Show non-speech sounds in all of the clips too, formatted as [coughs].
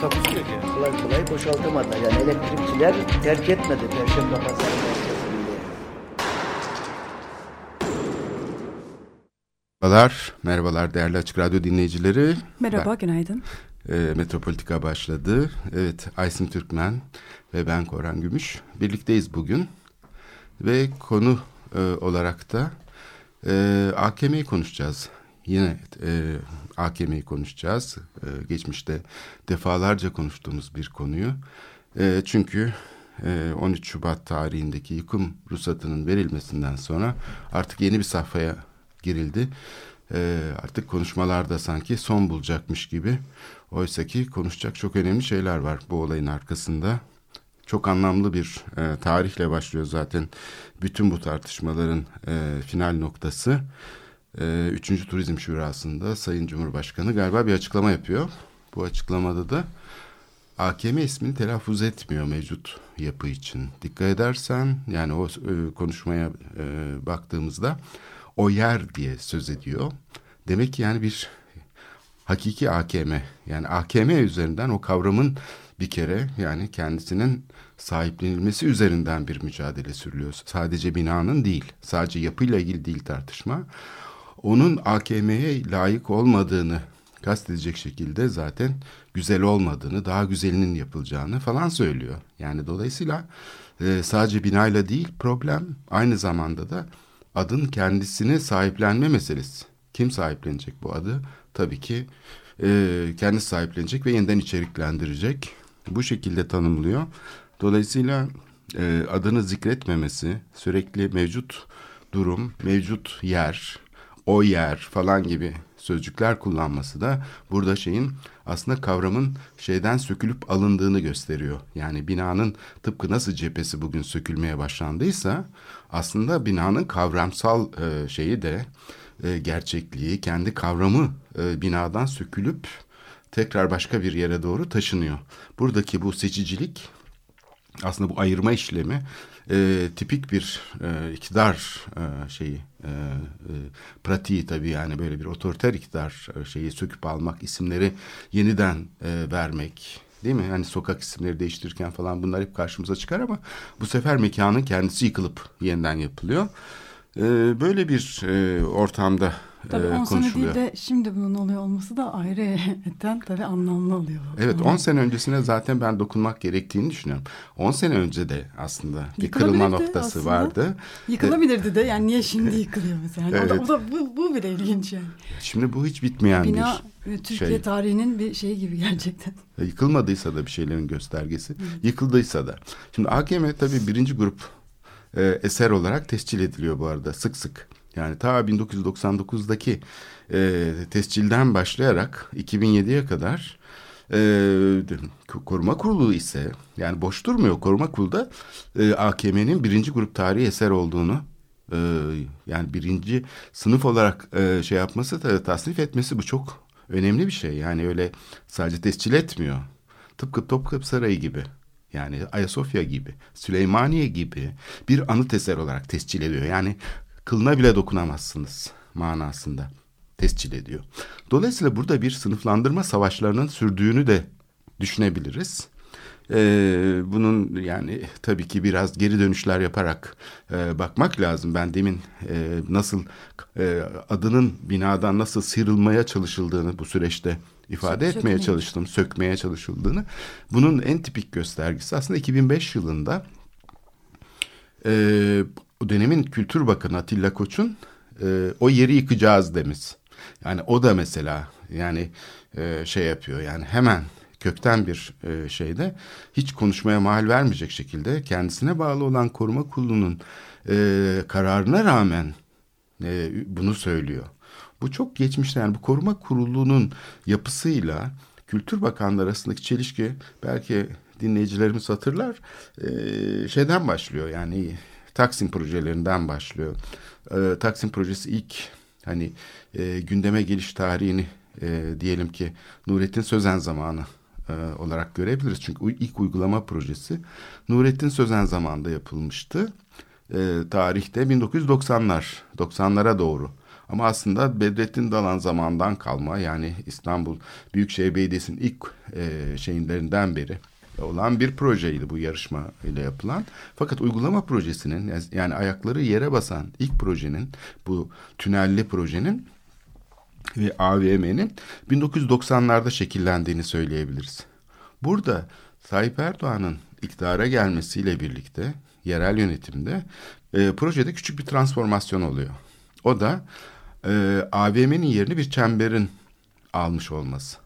Takusuyor ki. kolay kolay boşaltamadılar. Yani elektrikçiler terk etmedi Perşembe Pazarı merkezini. Merhabalar, merhabalar değerli Açık Radyo dinleyicileri. Merhaba, günaydın. Ben, e, Metropolitika başladı. Evet, Aysin Türkmen ve ben Korhan Gümüş. Birlikteyiz bugün. Ve konu e, olarak da e, AKM'yi konuşacağız. Yine e, AKM'yi konuşacağız. E, geçmişte defalarca konuştuğumuz bir konuyu. E, çünkü e, 13 Şubat tarihindeki yıkım ruhsatının verilmesinden sonra artık yeni bir safhaya girildi. E, artık konuşmalarda sanki son bulacakmış gibi. Oysa ki konuşacak çok önemli şeyler var bu olayın arkasında. Çok anlamlı bir e, tarihle başlıyor zaten bütün bu tartışmaların e, final noktası. E, Üçüncü Turizm Şurası'nda Sayın Cumhurbaşkanı galiba bir açıklama yapıyor. Bu açıklamada da AKM ismini telaffuz etmiyor mevcut yapı için. Dikkat edersen yani o e, konuşmaya e, baktığımızda o yer diye söz ediyor. Demek ki yani bir hakiki AKM yani AKM üzerinden o kavramın bir kere yani kendisinin sahiplenilmesi üzerinden bir mücadele sürülüyor. Sadece binanın değil, sadece yapıyla ilgili değil tartışma. Onun AKM'ye layık olmadığını kastedecek şekilde zaten güzel olmadığını, daha güzelinin yapılacağını falan söylüyor. Yani dolayısıyla e, sadece binayla değil problem aynı zamanda da adın kendisini sahiplenme meselesi. Kim sahiplenecek bu adı? Tabii ki e, kendisi sahiplenecek ve yeniden içeriklendirecek. Bu şekilde tanımlıyor. Dolayısıyla e, adını zikretmemesi, sürekli mevcut durum, mevcut yer, o yer falan gibi sözcükler kullanması da burada şeyin aslında kavramın şeyden sökülüp alındığını gösteriyor. Yani binanın tıpkı nasıl cephesi bugün sökülmeye başlandıysa aslında binanın kavramsal e, şeyi de e, gerçekliği, kendi kavramı e, binadan sökülüp tekrar başka bir yere doğru taşınıyor. Buradaki bu seçicilik aslında bu ayırma işlemi e, tipik bir e, iktidar e, şeyi e, e, pratiği tabii yani böyle bir otoriter iktidar e, şeyi söküp almak isimleri yeniden e, vermek değil mi? Yani sokak isimleri değiştirirken falan bunlar hep karşımıza çıkar ama bu sefer mekanın kendisi yıkılıp yeniden yapılıyor. E, böyle bir e, ortamda Tabii 10 e, sene konuşuluyor. değil de şimdi bunun oluyor olması da ayrıyetten tabii anlamlı oluyor. Evet 10 sene öncesine zaten ben dokunmak gerektiğini düşünüyorum. 10 sene önce de aslında bir kırılma noktası aslında. vardı. Yıkılabilirdi de yani niye şimdi yıkılıyor mesela? Yani O, da, Evet. o da bu, bu bile ilginç yani. Şimdi bu hiç bitmeyen Bina bir e, Türkiye şey. tarihinin bir şeyi gibi gerçekten. Yıkılmadıysa da bir şeylerin göstergesi, yıkıldıysa da. Şimdi AKM tabii birinci grup e, eser olarak tescil ediliyor bu arada sık sık. Yani ta 1999'daki e, tescilden başlayarak 2007'ye kadar e, koruma kurulu ise yani boş durmuyor koruma kurulu da e, AKM'nin birinci grup tarihi eser olduğunu e, yani birinci sınıf olarak e, şey yapması tasnif etmesi bu çok önemli bir şey. Yani öyle sadece tescil etmiyor. Tıpkı Topkapı Sarayı gibi yani Ayasofya gibi, Süleymaniye gibi bir anıt eser olarak tescil ediyor. Yani kılına bile dokunamazsınız manasında tescil ediyor. Dolayısıyla burada bir sınıflandırma savaşlarının sürdüğünü de düşünebiliriz. Ee, bunun yani tabii ki biraz geri dönüşler yaparak e, bakmak lazım. Ben demin e, nasıl e, adının binadan nasıl sıyrılmaya çalışıldığını bu süreçte ifade Sö- etmeye sökmeye. çalıştım, sökmeye çalışıldığını. Bunun en tipik göstergesi aslında 2005 yılında e, o dönemin Kültür Bakanı Atilla Koç'un e, o yeri yıkacağız demiş. Yani o da mesela yani e, şey yapıyor yani hemen kökten bir e, şeyde hiç konuşmaya mahal vermeyecek şekilde kendisine bağlı olan koruma kurulunun e, kararına rağmen e, bunu söylüyor. Bu çok geçmişte yani bu koruma kurulunun yapısıyla Kültür Bakanlığı arasındaki çelişki belki dinleyicilerimiz hatırlar. E, şeyden başlıyor yani Taksim projelerinden başlıyor. E, Taksim projesi ilk hani e, gündeme geliş tarihini e, diyelim ki Nurettin Sözen zamanı e, olarak görebiliriz. Çünkü ilk uygulama projesi Nurettin Sözen zamanında yapılmıştı. E, tarihte 1990'lar, 90'lara doğru. Ama aslında Bedrettin Dalan zamandan kalma yani İstanbul Büyükşehir Belediyesi'nin ilk e, şeyinlerinden beri olan bir projeydi bu yarışma ile yapılan. Fakat uygulama projesinin yani ayakları yere basan ilk projenin bu tünelli projenin ve AVM'nin 1990'larda şekillendiğini söyleyebiliriz. Burada Tayyip Erdoğan'ın iktidara gelmesiyle birlikte yerel yönetimde e, projede küçük bir transformasyon oluyor. O da e, AVM'nin yerini bir çemberin almış olması.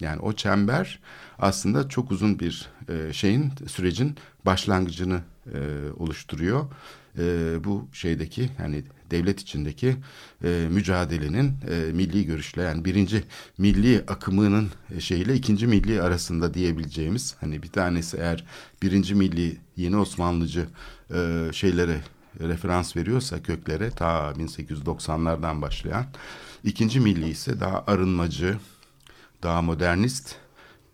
Yani o çember aslında çok uzun bir e, şeyin sürecin başlangıcını e, oluşturuyor. E, bu şeydeki yani devlet içindeki e, mücadelenin e, milli görüşle yani birinci milli akımının e, şeyle ikinci milli arasında diyebileceğimiz hani bir tanesi eğer birinci milli yeni Osmanlıcı e, şeylere referans veriyorsa köklere ta 1890'lardan başlayan ikinci milli ise daha arınmacı daha modernist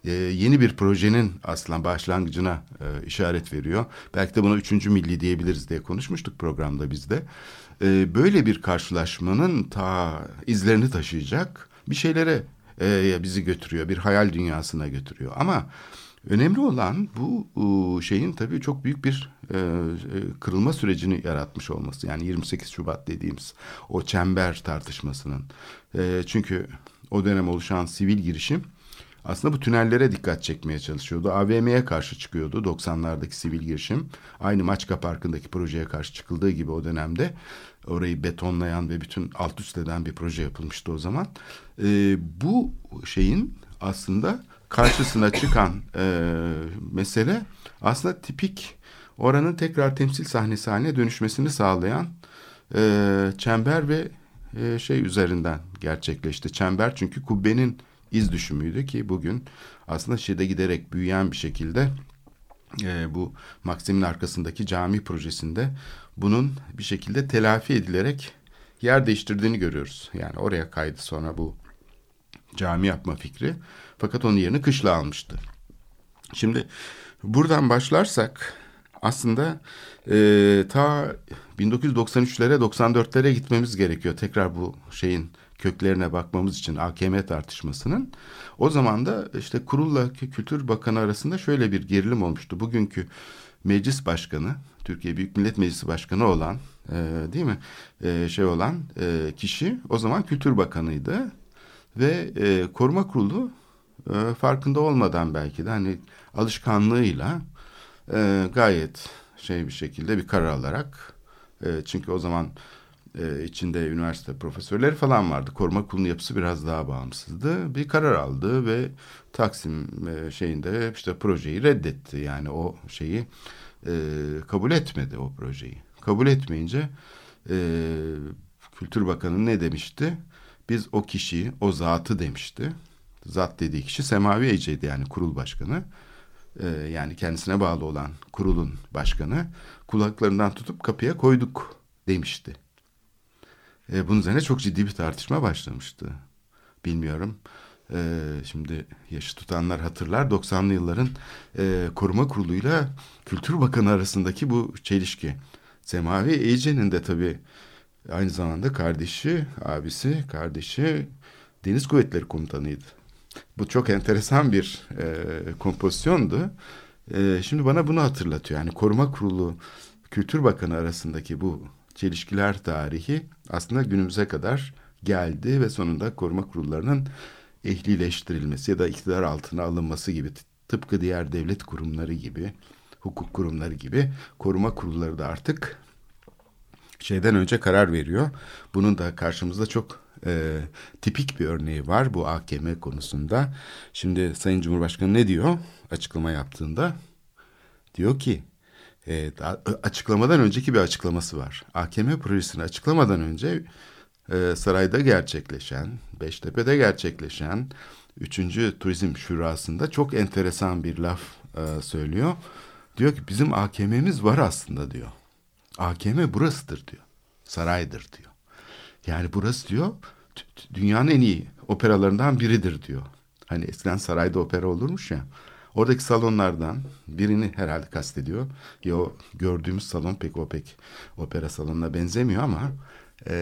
e, yeni bir projenin aslında başlangıcına e, işaret veriyor. Belki de buna üçüncü milli diyebiliriz diye konuşmuştuk programda bizde. E, böyle bir karşılaşmanın ta izlerini taşıyacak bir şeylere e, bizi götürüyor. Bir hayal dünyasına götürüyor. Ama önemli olan bu şeyin tabii çok büyük bir e, e, kırılma sürecini yaratmış olması. Yani 28 Şubat dediğimiz o çember tartışmasının. E, çünkü o dönem oluşan sivil girişim aslında bu tünellere dikkat çekmeye çalışıyordu. AVM'ye karşı çıkıyordu 90'lardaki sivil girişim. Aynı Maçka Parkı'ndaki projeye karşı çıkıldığı gibi o dönemde orayı betonlayan ve bütün alt üst eden bir proje yapılmıştı o zaman. E, bu şeyin aslında karşısına çıkan e, mesele aslında tipik oranın tekrar temsil sahnesi haline dönüşmesini sağlayan e, çember ve e, şey üzerinden gerçekleşti. Çember çünkü kubbenin iz düşümüydü ki bugün aslında şeyde giderek büyüyen bir şekilde e, bu Maksim'in arkasındaki cami projesinde bunun bir şekilde telafi edilerek yer değiştirdiğini görüyoruz. Yani oraya kaydı sonra bu cami yapma fikri. Fakat onun yerini kışla almıştı. Şimdi buradan başlarsak aslında e, ta 1993'lere 94'lere gitmemiz gerekiyor. Tekrar bu şeyin köklerine bakmamız için AKM tartışmasının. O zaman da işte Kurulla Kültür Bakanı arasında şöyle bir gerilim olmuştu. Bugünkü meclis başkanı, Türkiye Büyük Millet Meclisi Başkanı olan e, değil mi? E, şey olan e, kişi o zaman Kültür Bakanıydı ve e, Koruma Kurulu e, farkında olmadan belki de hani alışkanlığıyla e, gayet şey bir şekilde bir karar alarak e, çünkü o zaman e, içinde üniversite profesörleri falan vardı. Koruma kurulu yapısı biraz daha bağımsızdı. Bir karar aldı ve Taksim e, şeyinde işte projeyi reddetti. Yani o şeyi e, kabul etmedi o projeyi. Kabul etmeyince e, Kültür Bakanı ne demişti? Biz o kişiyi, o zatı demişti. Zat dediği kişi Semavi Ece'ydi yani kurul başkanı. E, yani kendisine bağlı olan kurulun başkanı. Kulaklarından tutup kapıya koyduk demişti. E, bunun üzerine çok ciddi bir tartışma başlamıştı. Bilmiyorum. E, şimdi yaşı tutanlar hatırlar 90'lı yılların e, koruma kuruluyla Kültür Bakanı arasındaki bu çelişki. Semavi Ece'nin de tabii aynı zamanda kardeşi, abisi, kardeşi Deniz Kuvvetleri Komutanıydı. Bu çok enteresan bir e, kompozisyondu. E, şimdi bana bunu hatırlatıyor. Yani Koruma Kurulu Kültür Bakanı arasındaki bu çelişkiler tarihi aslında günümüze kadar geldi ve sonunda koruma kurullarının ehlileştirilmesi ya da iktidar altına alınması gibi tıpkı diğer devlet kurumları gibi hukuk kurumları gibi koruma kurulları da artık şeyden önce karar veriyor. Bunun da karşımızda çok e, tipik bir örneği var bu AKM konusunda. Şimdi Sayın Cumhurbaşkanı ne diyor açıklama yaptığında? Diyor ki e, açıklamadan önceki bir açıklaması var. AKM projesini açıklamadan önce e, sarayda gerçekleşen, Beştepe'de gerçekleşen 3. Turizm Şurası'nda çok enteresan bir laf e, söylüyor. Diyor ki bizim AKM'miz var aslında diyor. AKM burasıdır diyor. Saraydır diyor. Yani burası diyor dünyanın en iyi operalarından biridir diyor. Hani eskiden sarayda opera olurmuş ya. Oradaki salonlardan birini herhalde kastediyor. Ya o gördüğümüz salon pek o pek opera salonuna benzemiyor ama e,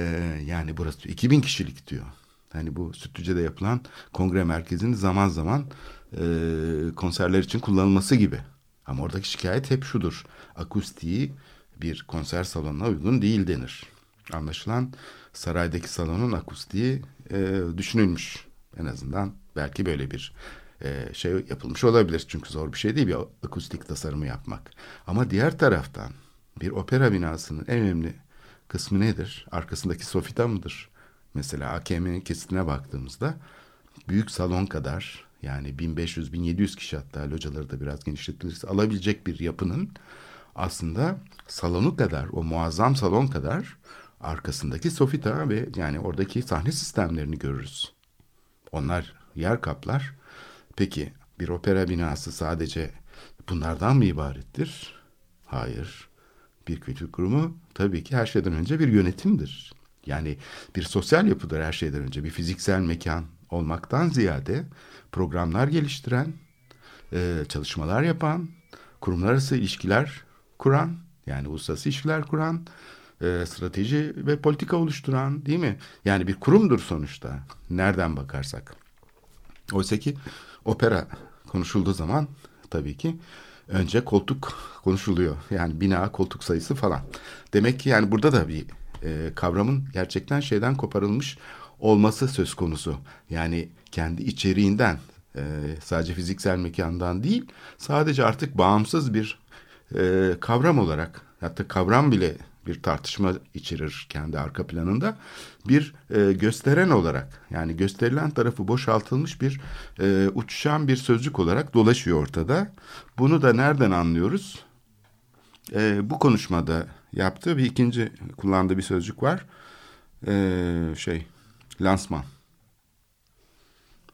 yani burası diyor, 2000 kişilik diyor. Hani bu Sütlüce'de yapılan kongre merkezinin zaman zaman e, konserler için kullanılması gibi. Ama oradaki şikayet hep şudur. Akustiği bir konser salonuna uygun değil denir. Anlaşılan saraydaki salonun akustiği e, düşünülmüş. En azından belki böyle bir e, şey yapılmış olabilir. Çünkü zor bir şey değil bir akustik tasarımı yapmak. Ama diğer taraftan bir opera binasının en önemli kısmı nedir? Arkasındaki sofita mıdır? Mesela AKM'nin kesitine baktığımızda büyük salon kadar yani 1500-1700 kişi hatta locaları da biraz genişletilirse alabilecek bir yapının aslında salonu kadar o muazzam salon kadar arkasındaki sofita ve yani oradaki sahne sistemlerini görürüz. Onlar yer kaplar. Peki bir opera binası sadece bunlardan mı ibarettir? Hayır. Bir kültür kurumu tabii ki her şeyden önce bir yönetimdir. Yani bir sosyal yapıdır her şeyden önce. Bir fiziksel mekan olmaktan ziyade programlar geliştiren, e, çalışmalar yapan, kurumlar arası ilişkiler kuran, yani uluslararası ilişkiler kuran, e, strateji ve politika oluşturan değil mi? Yani bir kurumdur sonuçta. Nereden bakarsak. Oysa ki opera konuşulduğu zaman tabii ki önce koltuk konuşuluyor. Yani bina, koltuk sayısı falan. Demek ki yani burada da bir e, kavramın gerçekten şeyden koparılmış olması söz konusu. Yani kendi içeriğinden e, sadece fiziksel mekandan değil sadece artık bağımsız bir e, kavram olarak hatta kavram bile bir tartışma içerir kendi arka planında bir e, gösteren olarak yani gösterilen tarafı boşaltılmış bir e, uçuşan bir sözcük olarak dolaşıyor ortada. Bunu da nereden anlıyoruz? E, bu konuşmada yaptığı bir ikinci kullandığı bir sözcük var. E, şey lansman.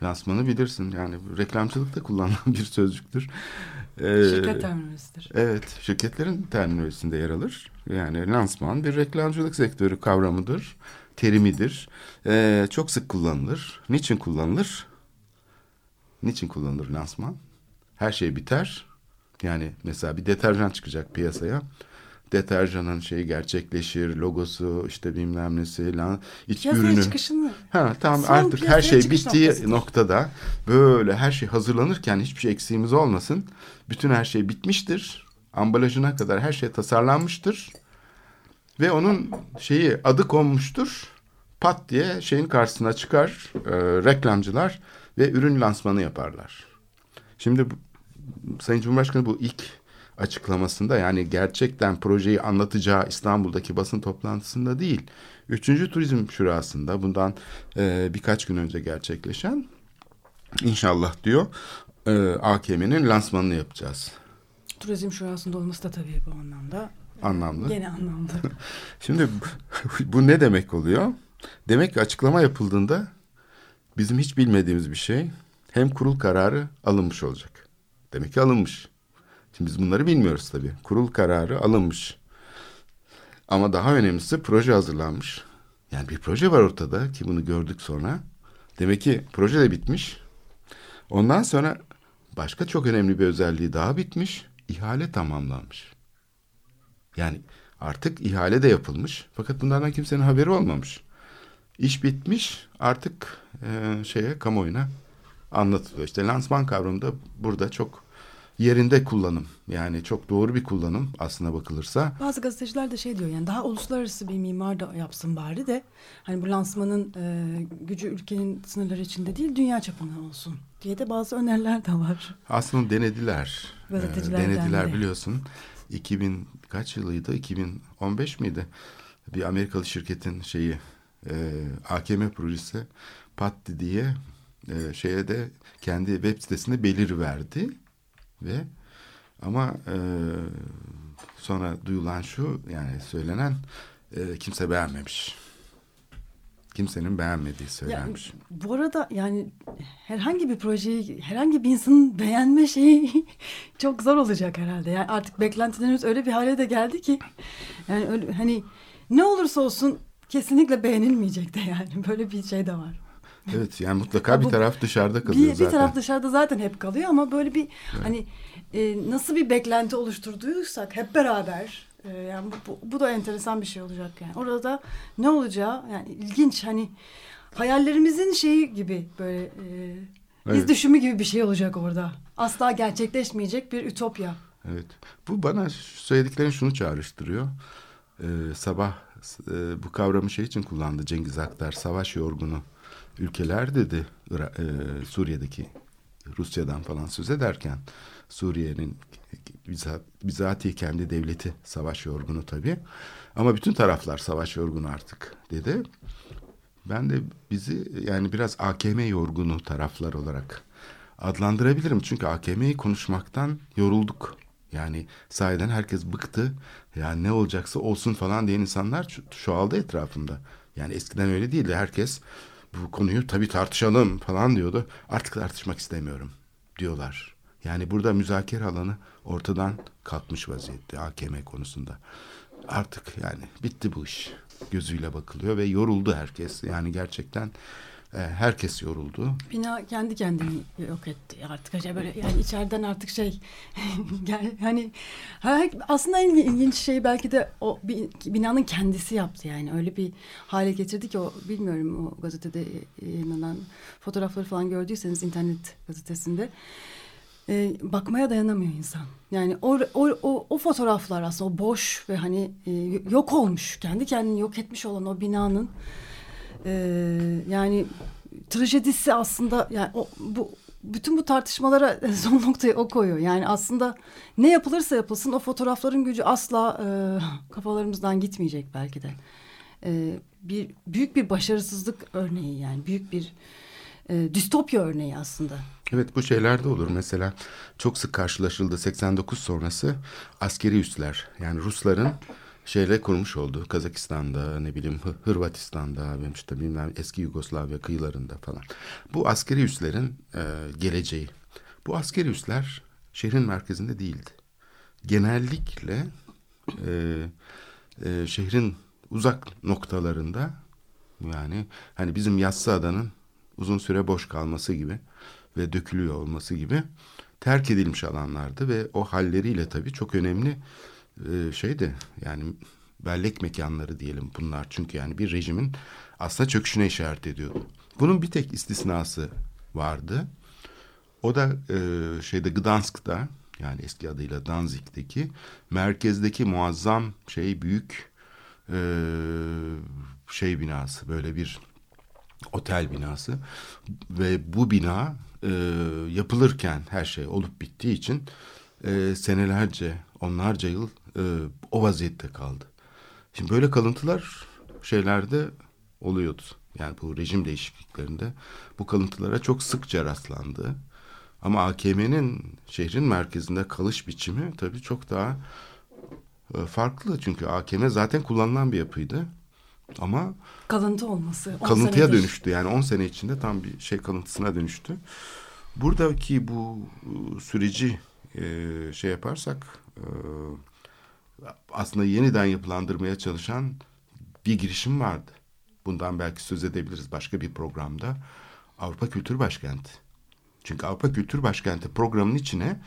Lansmanı bilirsin yani reklamcılıkta kullanılan bir sözcüktür. Ee, Şirket terminolojisidir. Evet, şirketlerin terminolojisinde yer alır. Yani lansman bir reklamcılık sektörü kavramıdır, terimidir. Ee, çok sık kullanılır. Niçin kullanılır? Niçin kullanılır lansman? Her şey biter. Yani mesela bir deterjan çıkacak piyasaya deterjanın şeyi gerçekleşir, logosu işte bilmem nesi, lan, iç Piyasaya ürünü. çıkışını. Ha tamam Son artık her şey bittiği noktası. noktada böyle her şey hazırlanırken hiçbir şey eksiğimiz olmasın. Bütün her şey bitmiştir. Ambalajına kadar her şey tasarlanmıştır. Ve onun şeyi adı konmuştur. Pat diye şeyin karşısına çıkar e, reklamcılar ve ürün lansmanı yaparlar. Şimdi Sayın Cumhurbaşkanı bu ilk açıklamasında yani gerçekten projeyi anlatacağı İstanbul'daki basın toplantısında değil. Üçüncü Turizm Şurası'nda bundan e, birkaç gün önce gerçekleşen inşallah diyor e, AKM'nin lansmanını yapacağız. Turizm şurasında olması da tabii bu anlamda. Anlamlı. Gene anlamda. [laughs] Şimdi bu ne demek oluyor? Demek ki açıklama yapıldığında bizim hiç bilmediğimiz bir şey hem kurul kararı alınmış olacak. Demek ki alınmış. Şimdi biz bunları bilmiyoruz tabii. Kurul kararı alınmış. Ama daha önemlisi proje hazırlanmış. Yani bir proje var ortada ki bunu gördük sonra. Demek ki proje de bitmiş. Ondan sonra başka çok önemli bir özelliği daha bitmiş. İhale tamamlanmış. Yani artık ihale de yapılmış. Fakat bunlardan kimsenin haberi olmamış. İş bitmiş artık e, şeye kamuoyuna anlatılıyor. İşte lansman kavramı da burada çok yerinde kullanım. Yani çok doğru bir kullanım aslına bakılırsa. Bazı gazeteciler de şey diyor yani daha uluslararası bir mimar da yapsın bari de hani bu lansmanın e, gücü ülkenin sınırları içinde değil dünya çapında olsun diye de bazı öneriler de var. Aslında denediler. Gazetecilerden denediler de. biliyorsun. 2000 kaç yılıydı? 2015 miydi? Bir Amerikalı şirketin şeyi e, AKM projesi Patti diye e, şeye de kendi web sitesinde belir verdi ve ama e, sonra duyulan şu yani söylenen e, kimse beğenmemiş. Kimsenin beğenmediği Ya, söylenmiş. bu arada yani herhangi bir projeyi, herhangi bir insanın beğenme şeyi [laughs] çok zor olacak herhalde. Yani artık beklentilerimiz öyle bir hale de geldi ki yani öyle, hani ne olursa olsun kesinlikle beğenilmeyecek de yani [laughs] böyle bir şey de var. Evet yani mutlaka [laughs] Ya bir taraf dışarıda kalıyor Bir, bir zaten. taraf dışarıda zaten hep kalıyor ama böyle bir hani e, nasıl bir beklenti oluşturduysak hep beraber e, yani bu, bu, bu da enteresan bir şey olacak yani. Orada ne olacağı yani ilginç hani hayallerimizin şeyi gibi böyle e, Evet. düşümü gibi bir şey olacak orada. Asla gerçekleşmeyecek bir ütopya. Evet. Bu bana söylediklerin şunu çağrıştırıyor. Ee, sabah e, bu kavramı şey için kullandı Cengiz Aktar. Savaş yorgunu ülkeler dedi. Ira- e, Suriye'deki Rusya'dan falan söz ederken Suriye'nin bizatihi kendi devleti savaş yorgunu tabii. Ama bütün taraflar savaş yorgunu artık dedi. Ben de bizi yani biraz AKM yorgunu taraflar olarak adlandırabilirim. Çünkü AKM'yi konuşmaktan yorulduk. Yani sahiden herkes bıktı. Yani ne olacaksa olsun falan diyen insanlar çoğaldı etrafımda. Yani eskiden öyle değildi. Herkes bu konuyu tabii tartışalım falan diyordu. Artık tartışmak istemiyorum diyorlar. Yani burada müzakere alanı ortadan kalkmış vaziyette AKM konusunda. Artık yani bitti bu iş gözüyle bakılıyor ve yoruldu herkes. Yani gerçekten e, herkes yoruldu. Bina kendi kendini yok etti artık acaba böyle yani içeriden artık şey [laughs] gel hani ha- aslında en ilginç şey belki de o bi- binanın kendisi yaptı yani öyle bir hale getirdi ki o bilmiyorum o gazetede yayınlanan fotoğrafları falan gördüyseniz internet gazetesinde e, bakmaya dayanamıyor insan. Yani o, o, o, o fotoğraflar aslında o boş ve hani e, yok olmuş kendi kendini yok etmiş olan o binanın e, yani trajedisi aslında yani o, bu bütün bu tartışmalara [laughs] son noktayı o koyuyor. Yani aslında ne yapılırsa yapılsın o fotoğrafların gücü asla e, kafalarımızdan gitmeyecek belki de. E, bir büyük bir başarısızlık örneği yani büyük bir e, distopya örneği aslında. Evet bu şeyler de olur. Mesela çok sık karşılaşıldı 89 sonrası askeri üsler. Yani Rusların şeyle kurmuş olduğu Kazakistan'da ne bileyim Hı- Hırvatistan'da işte bilmem eski Yugoslavya kıyılarında falan. Bu askeri üslerin e, geleceği. Bu askeri üsler şehrin merkezinde değildi. Genellikle e, e, şehrin uzak noktalarında yani hani bizim Yassıada'nın uzun süre boş kalması gibi ve dökülüyor olması gibi terk edilmiş alanlardı ve o halleriyle tabii çok önemli e, şeydi yani bellek mekanları diyelim bunlar çünkü yani bir rejimin aslında çöküşüne işaret ediyordu. Bunun bir tek istisnası vardı. O da e, şeyde Gdansk'ta yani eski adıyla Danzig'deki merkezdeki muazzam şey büyük e, şey binası böyle bir otel binası ve bu bina e, yapılırken her şey olup bittiği için e, senelerce onlarca yıl e, o vaziyette kaldı. Şimdi böyle kalıntılar şeylerde oluyordu. Yani bu rejim değişikliklerinde bu kalıntılara çok sıkça rastlandı. Ama AKM'nin şehrin merkezinde kalış biçimi tabii çok daha e, farklı. Çünkü AKM zaten kullanılan bir yapıydı. Ama Kalıntı olması. kalıntıya dönüştü. Yani 10 sene içinde tam bir şey kalıntısına dönüştü. Buradaki bu e, süreci e, şey yaparsak e, aslında yeniden yapılandırmaya çalışan bir girişim vardı. Bundan belki söz edebiliriz başka bir programda. Avrupa Kültür Başkenti. Çünkü Avrupa Kültür Başkenti programının içine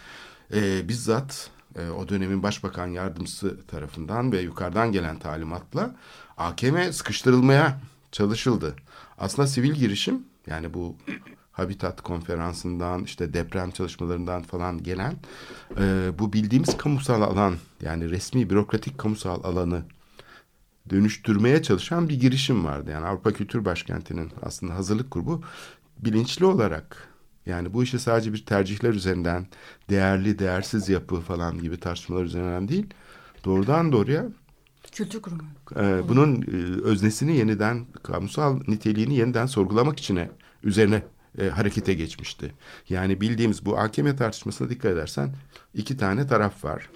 e, bizzat e, o dönemin başbakan yardımcısı tarafından ve yukarıdan gelen talimatla AKM sıkıştırılmaya çalışıldı. Aslında sivil girişim yani bu Habitat konferansından işte deprem çalışmalarından falan gelen e, bu bildiğimiz kamusal alan yani resmi bürokratik kamusal alanı dönüştürmeye çalışan bir girişim vardı. Yani Avrupa Kültür Başkenti'nin aslında hazırlık grubu bilinçli olarak yani bu işi sadece bir tercihler üzerinden değerli değersiz yapı falan gibi tartışmalar üzerinden değil doğrudan doğruya Kültür kurumu. e, bunun e, öznesini yeniden kamusal niteliğini yeniden sorgulamak içine üzerine e, harekete geçmişti. Yani bildiğimiz bu AKM tartışmasına dikkat edersen iki tane taraf var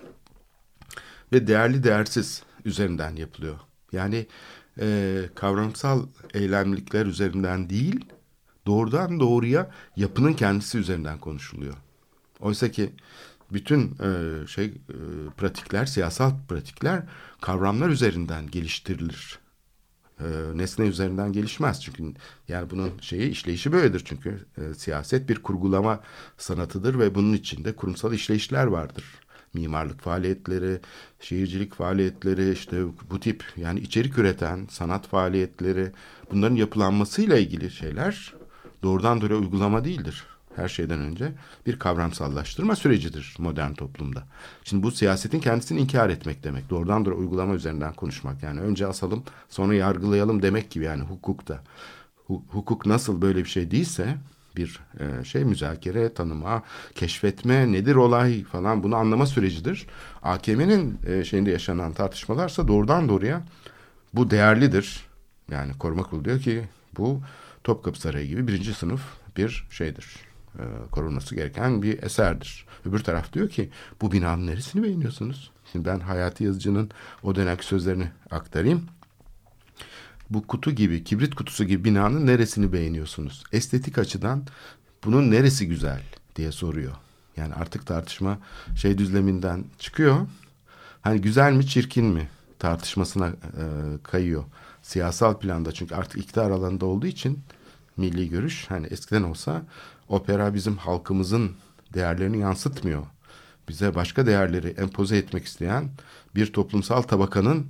ve değerli değersiz üzerinden yapılıyor. Yani e, kavramsal eylemlikler üzerinden değil, doğrudan doğruya yapının kendisi üzerinden konuşuluyor. Oysa ki bütün e, şey e, pratikler, siyasal pratikler kavramlar üzerinden geliştirilir. E, nesne üzerinden gelişmez çünkü yani bunun şeyi işleyişi böyledir çünkü e, siyaset bir kurgulama sanatıdır ve bunun içinde kurumsal işleyişler vardır. Mimarlık faaliyetleri, şehircilik faaliyetleri, işte bu tip yani içerik üreten sanat faaliyetleri bunların yapılanmasıyla ilgili şeyler doğrudan doğruya uygulama değildir her şeyden önce bir kavramsallaştırma sürecidir modern toplumda. Şimdi bu siyasetin kendisini inkar etmek demek. Doğrudan doğru uygulama üzerinden konuşmak. Yani önce asalım sonra yargılayalım demek gibi yani hukukta. Hukuk nasıl böyle bir şey değilse bir e, şey müzakere, tanıma, keşfetme, nedir olay falan bunu anlama sürecidir. AKM'nin e, şeyinde yaşanan tartışmalarsa doğrudan doğruya bu değerlidir. Yani koruma kurulu diyor ki bu Topkapı Sarayı gibi birinci sınıf bir şeydir e, korunması gereken bir eserdir. Öbür taraf diyor ki bu binanın neresini beğeniyorsunuz? Şimdi ben Hayati Yazıcı'nın o dönemki sözlerini aktarayım. Bu kutu gibi, kibrit kutusu gibi binanın neresini beğeniyorsunuz? Estetik açıdan bunun neresi güzel diye soruyor. Yani artık tartışma şey düzleminden çıkıyor. Hani güzel mi, çirkin mi tartışmasına e, kayıyor. Siyasal planda çünkü artık iktidar alanında olduğu için milli görüş hani eskiden olsa opera bizim halkımızın değerlerini yansıtmıyor. Bize başka değerleri empoze etmek isteyen bir toplumsal tabakanın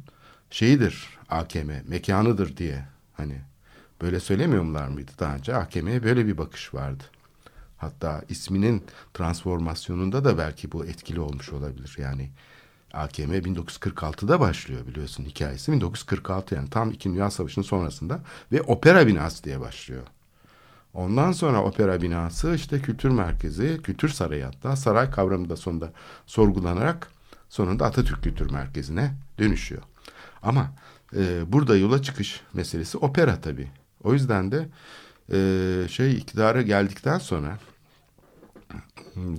şeyidir AKM, mekanıdır diye hani böyle söylemiyorlar mıydı daha önce? AKM'ye böyle bir bakış vardı. Hatta isminin transformasyonunda da belki bu etkili olmuş olabilir. Yani AKM 1946'da başlıyor biliyorsun hikayesi. 1946 yani tam İkinci Dünya Savaşı'nın sonrasında ve opera binası diye başlıyor. Ondan sonra opera binası işte kültür merkezi, kültür sarayı hatta saray kavramı da sonunda sorgulanarak sonunda Atatürk Kültür Merkezi'ne dönüşüyor. Ama e, burada yola çıkış meselesi opera tabii. O yüzden de e, şey iktidara geldikten sonra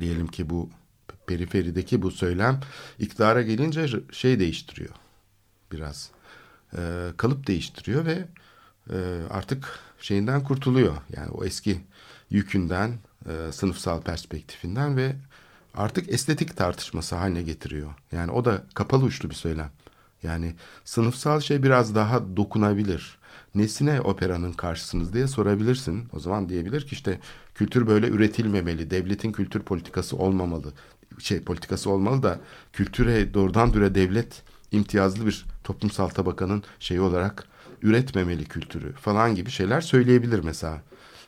diyelim ki bu periferideki bu söylem iktidara gelince şey değiştiriyor biraz. E, kalıp değiştiriyor ve e, artık şeyinden kurtuluyor. Yani o eski yükünden, e, sınıfsal perspektifinden ve artık estetik tartışması haline getiriyor. Yani o da kapalı uçlu bir söylem. Yani sınıfsal şey biraz daha dokunabilir. Nesine operanın karşısınız diye sorabilirsin. O zaman diyebilir ki işte kültür böyle üretilmemeli. Devletin kültür politikası olmamalı. Şey politikası olmalı da kültüre doğrudan düre devlet imtiyazlı bir toplumsal tabakanın şeyi olarak üretmemeli kültürü falan gibi şeyler söyleyebilir mesela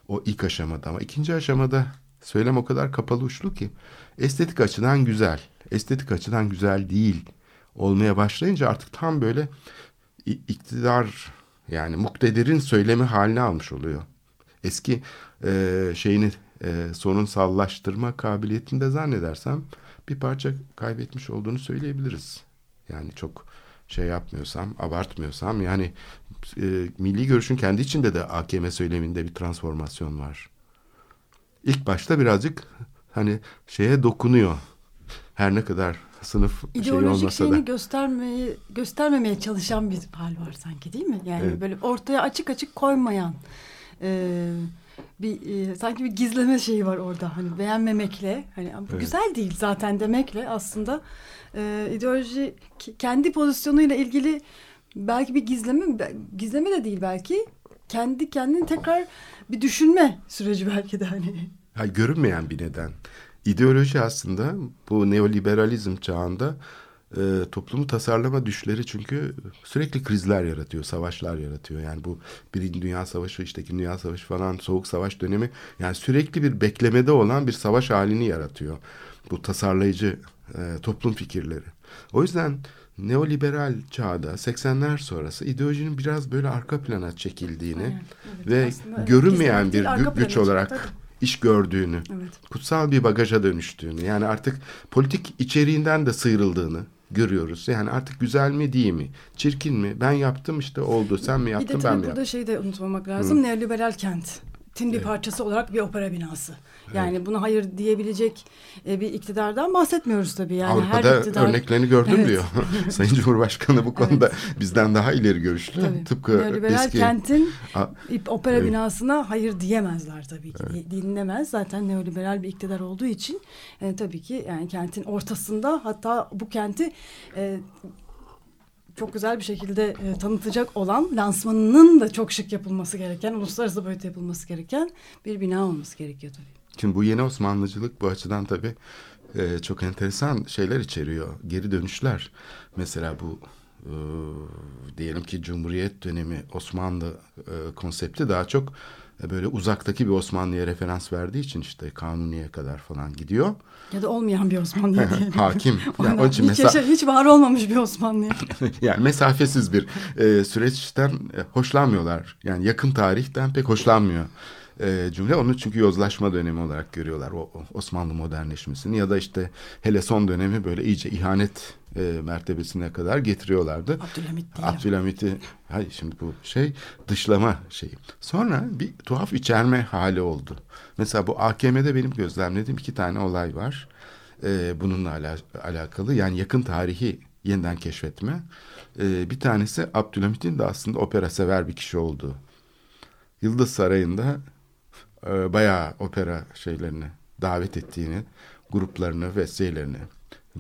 o ilk aşamada ama ikinci aşamada söylem o kadar kapalı uçlu ki estetik açıdan güzel estetik açıdan güzel değil olmaya başlayınca artık tam böyle iktidar yani muktedirin söylemi haline almış oluyor. Eski e, şeyini e, sorunsallaştırma kabiliyetinde zannedersem bir parça kaybetmiş olduğunu söyleyebiliriz. Yani çok şey yapmıyorsam, abartmıyorsam yani e, milli görüşün kendi içinde de AKM söyleminde bir transformasyon var. İlk başta birazcık hani şeye dokunuyor. Her ne kadar sınıf İdeolojik şeyi olmasa şeyini da. göstermeyi göstermemeye çalışan bir hal var sanki değil mi? Yani Evet. böyle ortaya açık açık koymayan e, bir e, sanki bir gizleme şeyi var orada. Hani beğenmemekle hani bu Evet. güzel değil zaten demekle aslında e, ideoloji kendi pozisyonuyla ilgili belki bir gizleme gizleme de değil belki kendi kendini tekrar bir düşünme süreci belki de hani. Ha, görünmeyen bir neden. İdeoloji aslında bu neoliberalizm çağında e, toplumu tasarlama düşleri çünkü sürekli krizler yaratıyor, savaşlar yaratıyor. Yani bu Birinci Dünya Savaşı, işte İkinci Dünya Savaşı falan, Soğuk Savaş dönemi yani sürekli bir beklemede olan bir savaş halini yaratıyor. Bu tasarlayıcı e, toplum fikirleri. O yüzden neoliberal çağda 80'ler sonrası ideolojinin biraz böyle arka plana çekildiğini Aynen, evet. ve Aslında görünmeyen bir gü- güç olarak iş gördüğünü, Evet. kutsal bir bagaja dönüştüğünü, yani artık politik içeriğinden de sıyrıldığını görüyoruz. Yani artık güzel mi değil mi, çirkin mi, ben yaptım işte oldu, sen mi Bir de yaptın ben tabii mi burada yaptım. şeyi de unutmamak lazım. Neoliberal kent kentin bir parçası olarak bir opera binası. Yani buna hayır diyebilecek e, bir iktidardan bahsetmiyoruz tabii. Yani Avrupa'da her iktidar... örneklerini gördüm Evet. diyor. [laughs] Sayın Cumhurbaşkanı bu konuda bizden daha ileri görüşlü. Tabii. Tıpkı Neoliberal eski kentin A- opera Evet. binasına hayır diyemezler tabii ki. Di- Dinlemez. Zaten neoliberal bir iktidar olduğu için e, tabii ki yani kentin ortasında hatta bu kenti e, çok güzel bir şekilde e, tanıtacak olan lansmanının da çok şık yapılması gereken, uluslararası boyutta yapılması gereken bir bina olması gerekiyor tabii. Şimdi bu yeni Osmanlıcılık bu açıdan tabii e, çok enteresan şeyler içeriyor. Geri dönüşler. Mesela bu e, diyelim ki Cumhuriyet dönemi Osmanlı e, konsepti daha çok e, böyle uzaktaki bir Osmanlı'ya referans verdiği için işte Kanuni'ye kadar falan gidiyor. Ya da olmayan bir Osmanlı'ya [laughs] diyelim. Hakim. Yani onun için hiç, mesela yaşa- hiç var olmamış bir Osmanlı'ya. [laughs] yani mesafesiz bir e, süreçten e, hoşlanmıyorlar. Yani yakın tarihten pek hoşlanmıyor e, cümle. Onu çünkü yozlaşma dönemi olarak görüyorlar o, o Osmanlı modernleşmesini ya da işte hele son dönemi böyle iyice ihanet e, mertebesine kadar getiriyorlardı. Abdülhamit değil. Abdülhamit'i hayır şimdi bu şey dışlama şeyi. Sonra bir tuhaf içerme hali oldu. Mesela bu AKM'de benim gözlemlediğim iki tane olay var. Ee, bununla ala- alakalı yani yakın tarihi yeniden keşfetme. Ee, bir tanesi Abdülhamit'in de aslında opera sever bir kişi olduğu. Yıldız Sarayı'nda e, bayağı opera şeylerini davet ettiğini, gruplarını ve şeylerini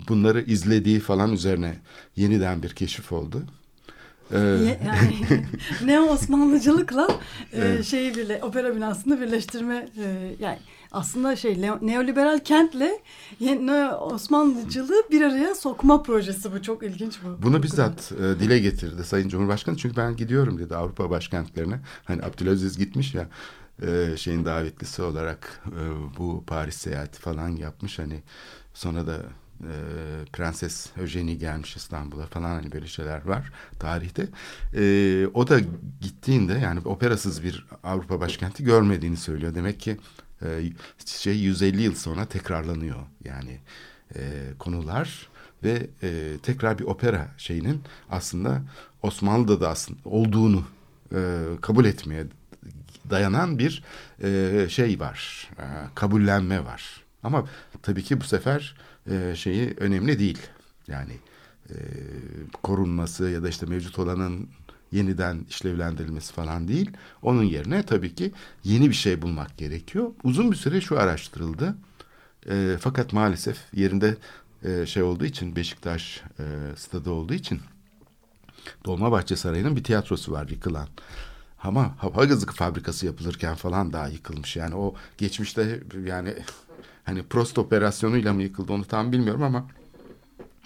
bunları izlediği falan üzerine yeniden bir keşif oldu. Ee, yani [laughs] ne Osmanlıcılıkla e, şeyi bile opera binasını birleştirme e, yani aslında şey neoliberal kentle ne- Osmanlıcılığı bir araya sokma projesi bu çok ilginç bu. Bunu bizzat e, dile getirdi Sayın Cumhurbaşkanı. Çünkü ben gidiyorum dedi Avrupa başkentlerine. Hani Abdülaziz gitmiş ya e, şeyin davetlisi olarak e, bu Paris seyahati falan yapmış. Hani sonra da e, Prenses Eugenie gelmiş İstanbul'a falan hani böyle şeyler var tarihte. O da gittiğinde yani operasız bir Avrupa başkenti görmediğini söylüyor. Demek ki şey 150 yıl sonra tekrarlanıyor yani konular ve tekrar bir opera şeyinin aslında Osmanlı'da da aslında olduğunu kabul etmeye dayanan bir e, şey var, e, kabullenme var. Ama tabii ki bu sefer e, şeyi önemli değil. Yani e, korunması ya da işte mevcut olanın yeniden işlevlendirilmesi falan değil. Onun yerine tabii ki yeni bir şey bulmak gerekiyor. Uzun bir süre şu araştırıldı. E, fakat maalesef yerinde e, şey olduğu için Beşiktaş e, stadı olduğu için Dolmabahçe Sarayı'nın bir tiyatrosu var yıkılan. Ama hava gazı fabrikası yapılırken falan daha yıkılmış. Yani o geçmişte yani hani prost operasyonuyla mı yıkıldı onu tam bilmiyorum ama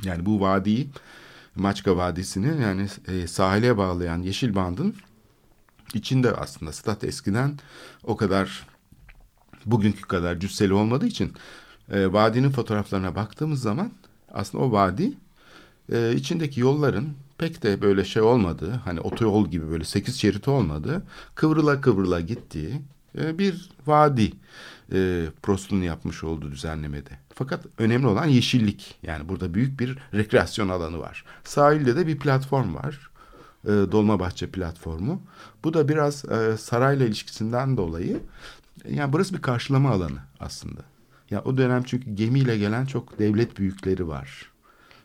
yani bu vadiyi Maçka Vadisi'ni yani e, sahile bağlayan yeşil bandın içinde aslında stat eskiden o kadar bugünkü kadar cüsseli olmadığı için e, vadinin fotoğraflarına baktığımız zaman aslında o vadi e, içindeki yolların pek de böyle şey olmadığı hani otoyol gibi böyle sekiz şerit olmadığı kıvrıla kıvrıla gittiği e, bir vadi e, Prost'un yapmış olduğu düzenlemede. Fakat önemli olan yeşillik yani burada büyük bir rekreasyon alanı var. Sahilde de bir platform var. E, Dolmabahçe platformu. Bu da biraz e, sarayla ilişkisinden dolayı yani burası bir karşılama alanı aslında. Ya o dönem çünkü gemiyle gelen çok devlet büyükleri var.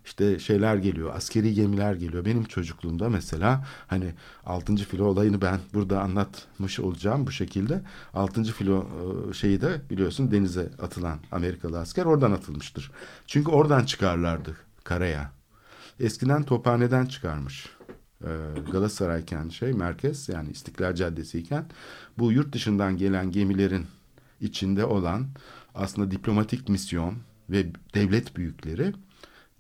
İşte şeyler geliyor, askeri gemiler geliyor. Benim çocukluğumda mesela hani 6. filo olayını ben burada anlatmış olacağım bu şekilde. 6. filo e, şeyi de biliyorsun denize atılan Amerikalı asker oradan atılmıştır. Çünkü oradan çıkarlardı karaya. Eskiden Tophane'den çıkarmış. Ee, Galatasarayken şey merkez yani İstiklal Caddesi iken bu yurt dışından gelen gemilerin içinde olan aslında diplomatik misyon ve devlet büyükleri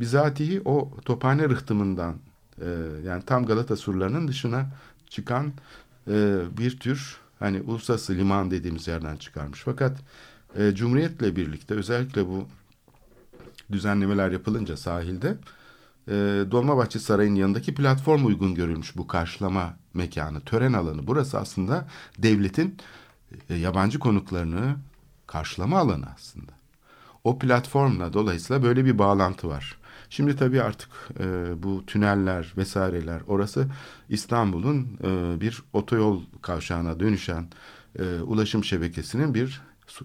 bizatihi o Tophane rıhtımından e, yani tam Galata surlarının dışına çıkan e, bir tür hani uluslararası liman dediğimiz yerden çıkarmış. Fakat e, Cumhuriyet'le birlikte özellikle bu düzenlemeler yapılınca sahilde Dolmabahçe Sarayı'nın yanındaki platform uygun görülmüş bu karşılama mekanı, tören alanı. Burası aslında devletin yabancı konuklarını karşılama alanı aslında. O platformla dolayısıyla böyle bir bağlantı var. Şimdi tabii artık e, bu tüneller vesaireler orası İstanbul'un e, bir otoyol kavşağına dönüşen e, ulaşım şebekesinin bir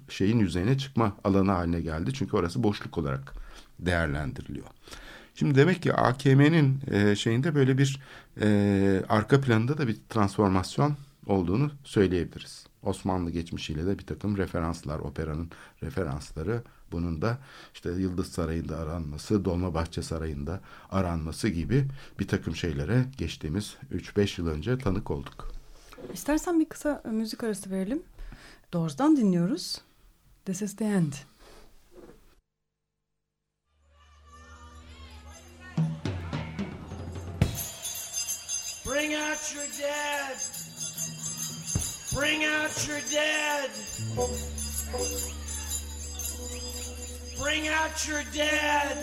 şeyin yüzeyine çıkma alanı haline geldi. Çünkü orası boşluk olarak değerlendiriliyor. Şimdi demek ki AKM'nin e, şeyinde böyle bir e, arka planında da bir transformasyon olduğunu söyleyebiliriz. Osmanlı geçmişiyle de bir takım referanslar, operanın referansları bunun da işte Yıldız Sarayı'nda aranması, Dolmabahçe Sarayı'nda aranması gibi bir takım şeylere geçtiğimiz 3-5 yıl önce tanık olduk. İstersen bir kısa müzik arası verelim. Doors'dan dinliyoruz. This is the end. Bring out your dead. Bring out your dead. Bring out your dead.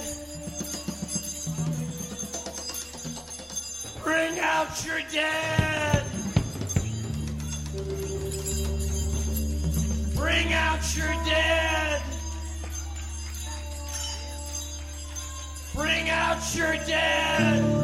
Bring out your dead. Bring out your dead. Bring out your dead.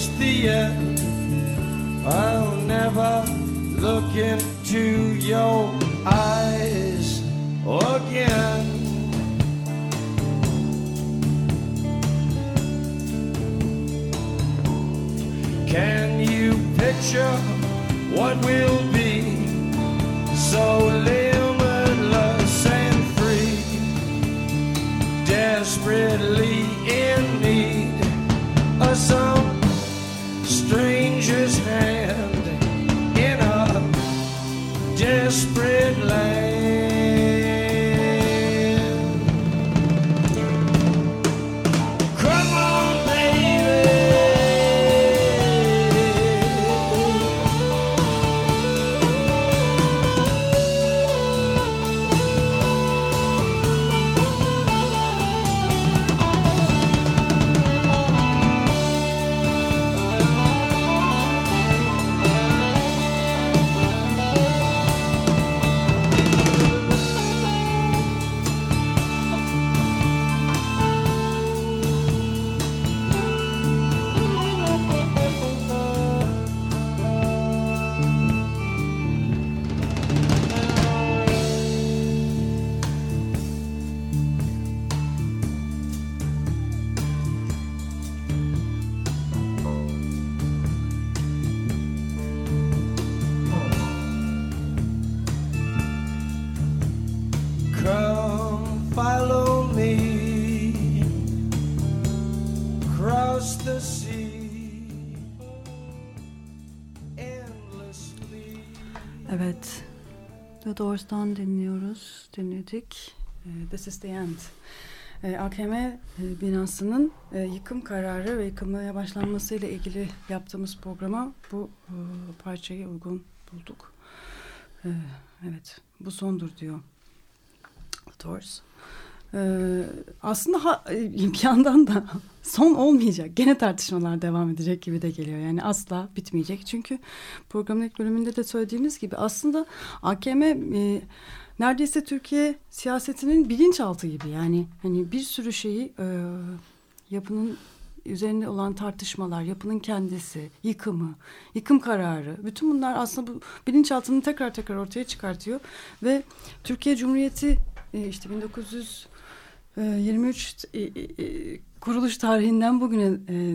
surprise the end. I'll never look into your eyes again. Can you picture what will be so limitless and free? Desperately in need of some stranger's hand in a desperate land. The Doors'tan dinliyoruz. Dinledik. Ee, This is the end. Ee, AKM e, binasının e, yıkım kararı ve yıkılmaya başlanmasıyla ilgili yaptığımız programa bu e, parçayı uygun bulduk. Ee, Evet, bu sondur diyor The Doors. Ee, aslında ha, e, bir yandan da son olmayacak. Gene tartışmalar devam edecek gibi de geliyor. Yani asla bitmeyecek. Çünkü programın ilk bölümünde de söylediğimiz gibi aslında AKM e, neredeyse Türkiye siyasetinin bilinçaltı gibi. Yani hani bir sürü şeyi e, yapının üzerinde olan tartışmalar, yapının kendisi, yıkımı, yıkım kararı. Bütün bunlar aslında bu bilinçaltını tekrar tekrar ortaya çıkartıyor. Ve Türkiye Cumhuriyeti e, işte 1900 ee, 23 e, e, e, kuruluş tarihinden bugüne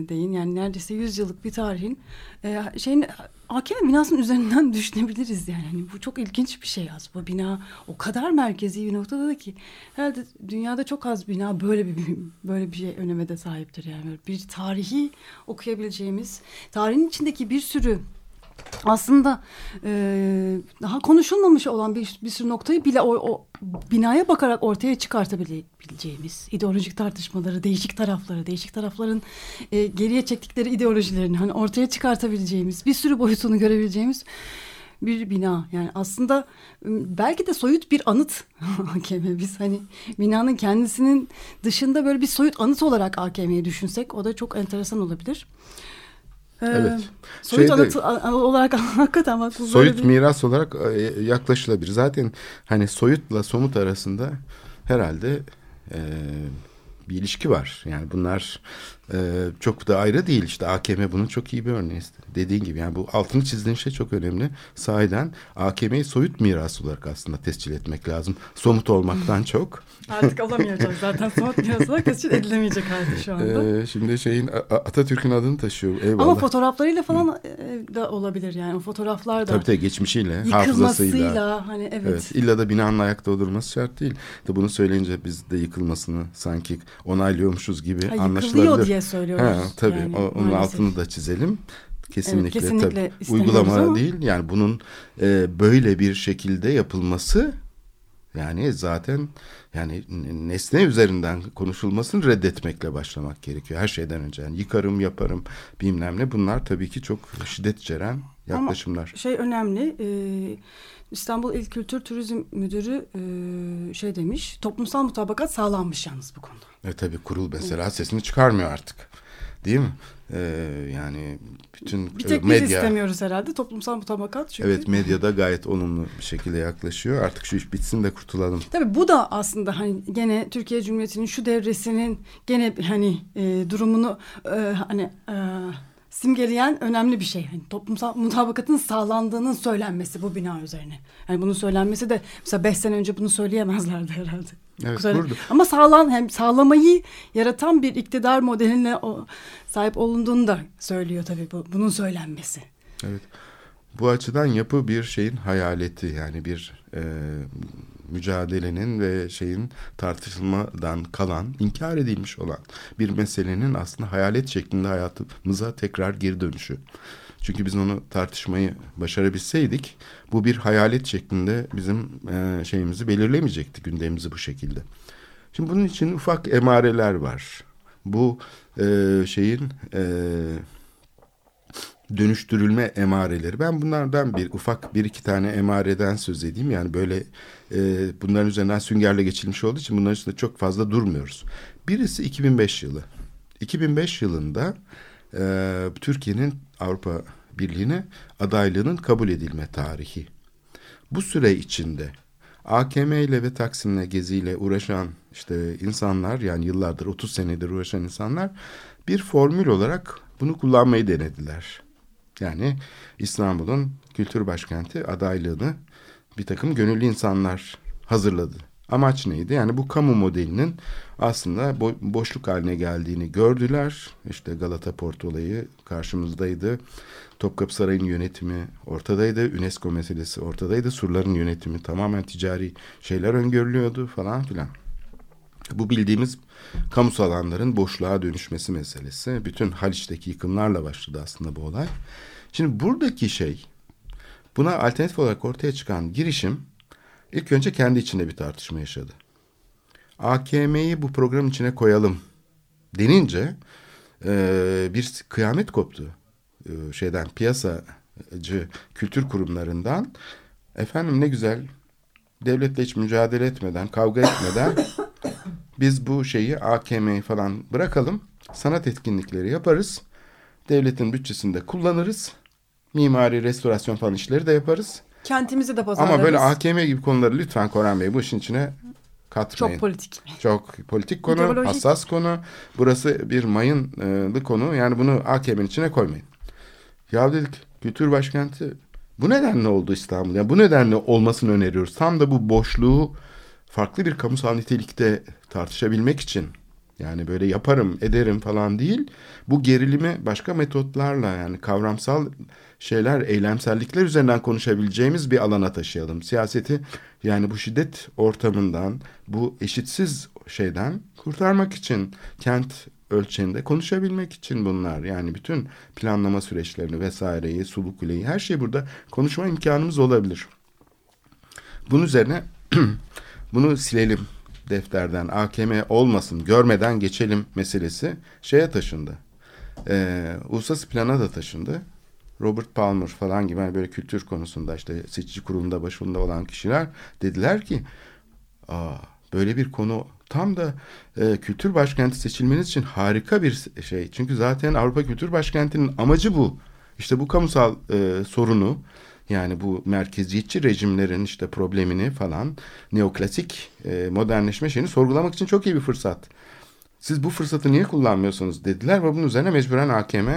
değin yani neredeyse 100 yıllık bir tarihin ee, şeyin AKM binasının üzerinden [laughs] düşünebiliriz yani. yani. Bu çok ilginç bir şey aslında. Bu bina o kadar merkezi bir noktada ki herhalde dünyada çok az bina böyle bir [laughs] böyle bir şey öneme de sahiptir yani. Bir tarihi okuyabileceğimiz, tarihin içindeki bir sürü aslında e, daha konuşulmamış olan bir, bir sürü noktayı bile o, o binaya bakarak ortaya çıkartabileceğimiz ideolojik tartışmaları, değişik tarafları, değişik tarafların e, geriye çektikleri ideolojilerini hani ortaya çıkartabileceğimiz, bir sürü boyutunu görebileceğimiz bir bina. Yani aslında belki de soyut bir anıt [laughs] AKM. Biz hani binanın kendisinin dışında böyle bir soyut anıt olarak AKM'yi düşünsek o da çok enteresan olabilir. Soyut Şeyde- anıt olarak [laughs] hakikaten bak Soyut bir- miras olarak e, yaklaşılabilir. Zaten hani soyutla somut arasında herhalde e, bir ilişki var. Yani bunlar e, çok da ayrı değil. İşte AKM bunun çok iyi bir örneği. Dediğin gibi yani bu altını çizdiğin şey çok önemli. Sahiden AKM'yi soyut miras olarak aslında tescil etmek lazım. Somut olmaktan [laughs] çok. Artık olamayacak zaten somut biraz olarak tescil edilemeyecek halde şu anda. E, şimdi şeyin Atatürk'ün adını taşıyor. Eyvallah. Ama fotoğraflarıyla falan e, da olabilir yani o fotoğraflar da Tabii tabii geçmişiyle, hafızasıyla. yıkılmasıyla hani evet. Evet. illa da binanın ayakta durması şart değil. De bunu söyleyince biz de yıkılmasını sanki onaylıyormuşuz gibi Ha, yıkılıyor anlaşılabilir. Diye söylüyoruz. Ha, tabii yani, o- onun maalesef. altını da çizelim. Kesinlikle, kesinlikle tabii. Uygulama ama- değil yani bunun e, böyle bir şekilde yapılması yani zaten yani nesne üzerinden konuşulmasını reddetmekle başlamak gerekiyor her şeyden önce. Yani yıkarım yaparım bilmem ne bunlar tabii ki çok şiddet içeren yaklaşımlar. Şey önemli. e, İstanbul İl Kültür Turizm Müdürü e, şey demiş. Toplumsal mutabakat sağlanmış yalnız bu konuda. E tabii kurul mesela sesini çıkarmıyor artık. Değil mi? Ee, yani bütün Bir e, tek biz medya istemiyoruz herhalde toplumsal mutabakat çünkü. evet medyada gayet olumlu bir şekilde yaklaşıyor. Artık şu iş bitsin de kurtulalım. Tabii bu da aslında hani gene Türkiye Cumhuriyeti'nin şu devresinin gene hani e, durumunu e, hani e, simgeleyen önemli bir şey. Hani toplumsal mutabakatın sağlandığının söylenmesi bu bina üzerine. Yani bunun söylenmesi de mesela beş sene önce bunu söyleyemezlerdi herhalde. Evet, Söyle-. Ama sağlan hem sağlamayı yaratan bir iktidar modeline o, sahip olunduğunu da söylüyor tabii bu, bunun söylenmesi. Evet. Bu açıdan yapı bir şeyin hayaleti yani bir e, mücadelenin ve şeyin tartışılmadan kalan, inkar edilmiş olan bir meselenin aslında hayalet şeklinde hayatımıza tekrar geri dönüşü. Çünkü biz onu tartışmayı başarabilseydik bu bir hayalet şeklinde bizim e, şeyimizi belirlemeyecekti gündemimizi bu şekilde. Şimdi bunun için ufak emareler var. Bu e, şeyin e, dönüştürülme emareleri. Ben bunlardan bir ufak bir iki tane emareden söz edeyim. Yani böyle e, bunların üzerinden süngerle geçilmiş olduğu için bunların üstünde çok fazla durmuyoruz. Birisi 2005 yılı. 2005 yılında e, Türkiye'nin Avrupa Birliği'ne adaylığının kabul edilme tarihi. Bu süre içinde AKM ile ve Taksim'le geziyle uğraşan işte insanlar yani yıllardır 30 senedir uğraşan insanlar bir formül olarak bunu kullanmayı denediler. Yani İstanbul'un kültür başkenti adaylığını bir takım gönüllü insanlar hazırladı. Amaç neydi? Yani bu kamu modelinin aslında bo- boşluk haline geldiğini gördüler. İşte Galata Port olayı karşımızdaydı. Topkapı Sarayı'nın yönetimi ortadaydı. UNESCO meselesi ortadaydı. Surların yönetimi tamamen ticari şeyler öngörülüyordu falan filan. Bu bildiğimiz kamusal alanların boşluğa dönüşmesi meselesi. Bütün Haliç'teki yıkımlarla başladı aslında bu olay. Şimdi buradaki şey Buna alternatif olarak ortaya çıkan girişim ilk önce kendi içinde bir tartışma yaşadı. AKM'yi bu program içine koyalım denince e, bir kıyamet koptu. E, şeyden piyasacı kültür kurumlarından efendim ne güzel devletle hiç mücadele etmeden, kavga etmeden [coughs] biz bu şeyi AKM'yi falan bırakalım. Sanat etkinlikleri yaparız. Devletin bütçesinde kullanırız. Mimari, restorasyon falan işleri de yaparız. Kentimizi de pazarlarız. Ama böyle AKM gibi konuları lütfen Koran Bey bu işin içine katmayın. Çok politik. Çok politik konu, İdeolojik. hassas konu. Burası bir mayınlı konu. Yani bunu AKM'nin içine koymayın. Ya dedik kültür başkenti bu nedenle oldu İstanbul. Yani bu nedenle olmasını öneriyoruz. Tam da bu boşluğu farklı bir kamusal nitelikte tartışabilmek için. Yani böyle yaparım, ederim falan değil. Bu gerilimi başka metotlarla yani kavramsal şeyler, eylemsellikler üzerinden konuşabileceğimiz bir alana taşıyalım. Siyaseti yani bu şiddet ortamından, bu eşitsiz şeyden kurtarmak için kent ölçeğinde konuşabilmek için bunlar. Yani bütün planlama süreçlerini vesaireyi, suluk kuleyi her şey burada konuşma imkanımız olabilir. Bunun üzerine [clears throat] bunu silelim defterden AKM olmasın görmeden geçelim meselesi şeye taşındı. Ee, uluslararası plana da taşındı. Robert Palmer falan gibi hani böyle kültür konusunda işte seçici kurulunda başında olan kişiler dediler ki Aa, böyle bir konu tam da e, kültür başkenti seçilmeniz için harika bir şey. Çünkü zaten Avrupa Kültür Başkenti'nin amacı bu. İşte bu kamusal e, sorunu yani bu merkeziyetçi rejimlerin işte problemini falan neoklasik e, modernleşme şeyini sorgulamak için çok iyi bir fırsat. Siz bu fırsatı niye kullanmıyorsunuz dediler ve bunun üzerine mecburen AKM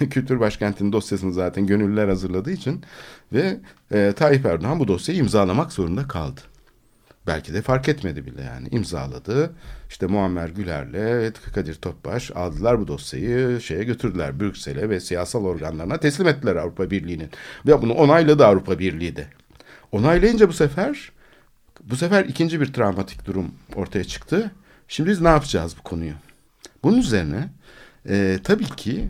[laughs] Kültür Başkenti'nin dosyasını zaten gönüllüler hazırladığı için ve e, Tayyip Erdoğan bu dosyayı imzalamak zorunda kaldı. Belki de fark etmedi bile yani imzaladı. İşte Muammer Güler'le Kadir Topbaş aldılar bu dosyayı şeye götürdüler Brüksel'e ve siyasal organlarına teslim ettiler Avrupa Birliği'nin. Ve bunu onayladı Avrupa Birliği de. Onaylayınca bu sefer bu sefer ikinci bir travmatik durum ortaya çıktı. Şimdi biz ne yapacağız bu konuyu? Bunun üzerine e, tabii ki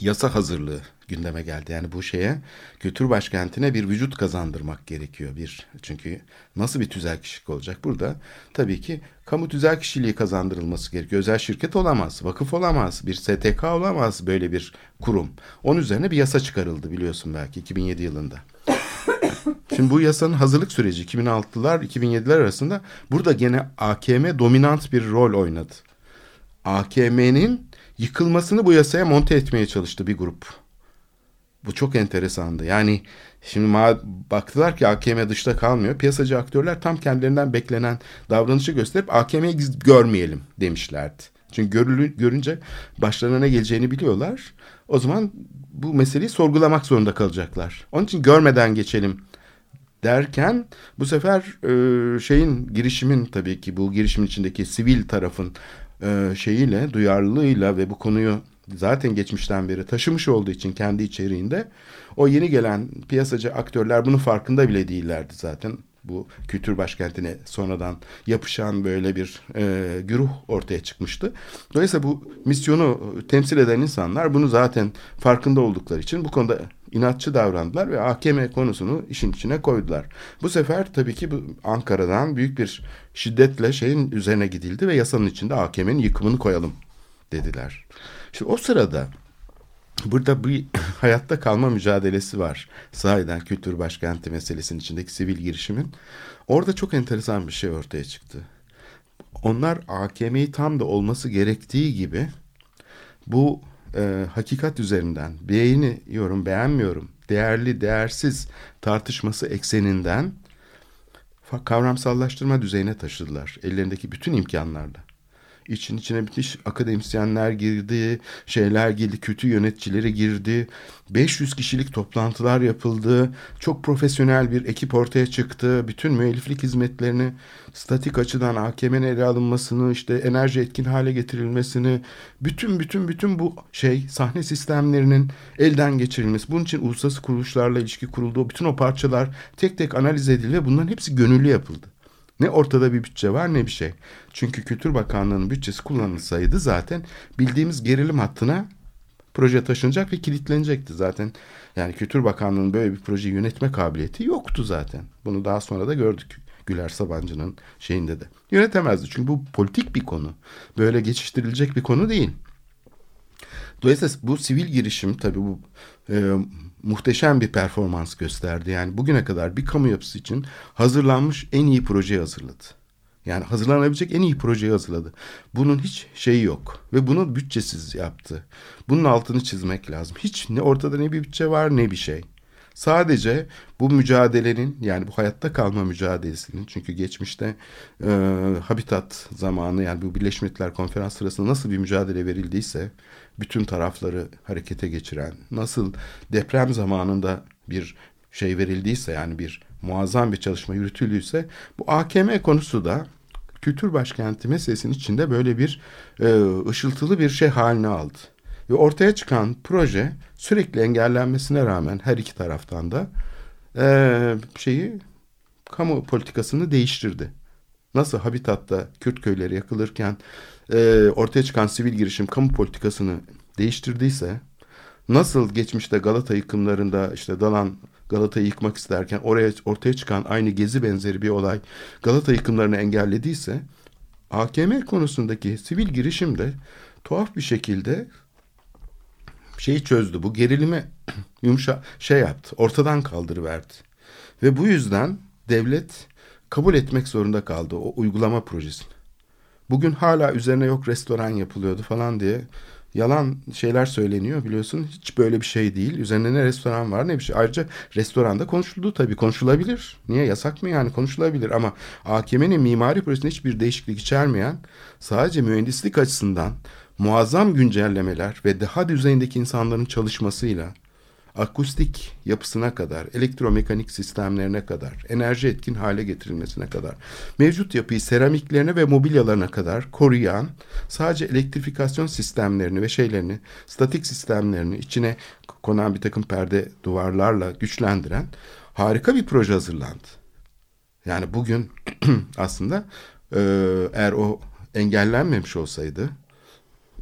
yasa hazırlığı gündeme geldi. Yani bu şeye kültür başkentine bir vücut kazandırmak gerekiyor. Bir çünkü nasıl bir tüzel kişilik olacak burada? Tabii ki kamu tüzel kişiliği kazandırılması gerekiyor. Özel şirket olamaz, vakıf olamaz, bir STK olamaz böyle bir kurum. Onun üzerine bir yasa çıkarıldı biliyorsun belki 2007 yılında. [coughs] Şimdi bu yasanın hazırlık süreci 2006'lar 2007'ler arasında burada gene AKM dominant bir rol oynadı. AKM'nin yıkılmasını bu yasaya monte etmeye çalıştı bir grup. Bu çok enteresandı. Yani şimdi baktılar ki AKM dışta kalmıyor. Piyasacı aktörler tam kendilerinden beklenen davranışı gösterip AKM'yi görmeyelim demişlerdi. Çünkü görülü, görünce başlarına ne geleceğini biliyorlar. O zaman bu meseleyi sorgulamak zorunda kalacaklar. Onun için görmeden geçelim derken bu sefer e, şeyin girişimin tabii ki bu girişimin içindeki sivil tarafın e, şeyiyle duyarlılığıyla ve bu konuyu zaten geçmişten beri taşımış olduğu için kendi içeriğinde o yeni gelen piyasacı aktörler bunun farkında bile değillerdi zaten. Bu kültür başkentine sonradan yapışan böyle bir e, güruh ortaya çıkmıştı. Dolayısıyla bu misyonu temsil eden insanlar bunu zaten farkında oldukları için bu konuda inatçı davrandılar ve AKM konusunu işin içine koydular. Bu sefer tabii ki bu Ankara'dan büyük bir şiddetle şeyin üzerine gidildi ve yasanın içinde AKM'nin yıkımını koyalım dediler. Şimdi o sırada burada bir [laughs] hayatta kalma mücadelesi var. Sahiden kültür başkenti meselesinin içindeki sivil girişimin. Orada çok enteresan bir şey ortaya çıktı. Onlar AKM'yi tam da olması gerektiği gibi bu e, hakikat üzerinden beğeniyorum, beğenmiyorum, değerli, değersiz tartışması ekseninden kavramsallaştırma düzeyine taşıdılar. Ellerindeki bütün imkanlarla. İçin içine müthiş akademisyenler girdi, şeyler girdi, kötü yöneticileri girdi. 500 kişilik toplantılar yapıldı. Çok profesyonel bir ekip ortaya çıktı. Bütün müelliflik hizmetlerini statik açıdan AKM'nin ele alınmasını, işte enerji etkin hale getirilmesini, bütün bütün bütün bu şey sahne sistemlerinin elden geçirilmesi. Bunun için uluslararası kuruluşlarla ilişki kuruldu. Bütün o parçalar tek tek analiz edildi ve bunların hepsi gönüllü yapıldı. Ne ortada bir bütçe var ne bir şey. Çünkü Kültür Bakanlığı'nın bütçesi kullanılsaydı zaten bildiğimiz gerilim hattına Proje taşınacak ve kilitlenecekti zaten. Yani Kültür Bakanlığı'nın böyle bir proje yönetme kabiliyeti yoktu zaten. Bunu daha sonra da gördük. Güler Sabancı'nın şeyinde de. Yönetemezdi çünkü bu politik bir konu. Böyle geçiştirilecek bir konu değil. Dolayısıyla bu sivil girişim tabii bu e, muhteşem bir performans gösterdi. Yani bugüne kadar bir kamu yapısı için hazırlanmış en iyi projeyi hazırladı. Yani hazırlanabilecek en iyi projeyi hazırladı. Bunun hiç şeyi yok ve bunu bütçesiz yaptı. Bunun altını çizmek lazım. Hiç ne ortada ne bir bütçe var ne bir şey. Sadece bu mücadelenin yani bu hayatta kalma mücadelesinin çünkü geçmişte e, Habitat zamanı yani bu Birleşmiş Milletler Konferans sırasında nasıl bir mücadele verildiyse bütün tarafları harekete geçiren nasıl deprem zamanında bir şey verildiyse yani bir muazzam bir çalışma yürütüldüyse bu AKM konusu da kültür başkenti meselesinin içinde böyle bir e, ışıltılı bir şey haline aldı. Ve ortaya çıkan proje sürekli engellenmesine rağmen her iki taraftan da e, şeyi kamu politikasını değiştirdi. Nasıl Habitat'ta Kürt köyleri yakılırken e, ortaya çıkan sivil girişim kamu politikasını değiştirdiyse nasıl geçmişte Galata yıkımlarında işte Dalan Galata'yı yıkmak isterken oraya ortaya çıkan aynı gezi benzeri bir olay Galata yıkımlarını engellediyse AKM konusundaki sivil girişim de tuhaf bir şekilde şeyi çözdü. Bu gerilimi [clears throat] yumuşa şey yaptı. Ortadan kaldırıverdi. Ve bu yüzden devlet kabul etmek zorunda kaldı o uygulama projesini. Bugün hala üzerine yok restoran yapılıyordu falan diye yalan şeyler söyleniyor biliyorsun. Hiç böyle bir şey değil. Üzerine ne restoran var ne bir şey. Ayrıca restoranda konuşuldu tabii konuşulabilir. Niye yasak mı yani konuşulabilir ama AKM'nin mimari projesinde hiçbir değişiklik içermeyen sadece mühendislik açısından muazzam güncellemeler ve daha düzeyindeki insanların çalışmasıyla akustik yapısına kadar, elektromekanik sistemlerine kadar, enerji etkin hale getirilmesine kadar, mevcut yapıyı seramiklerine ve mobilyalarına kadar koruyan, sadece elektrifikasyon sistemlerini ve şeylerini, statik sistemlerini içine konan bir takım perde duvarlarla güçlendiren harika bir proje hazırlandı. Yani bugün [clears throat] aslında e, eğer o engellenmemiş olsaydı,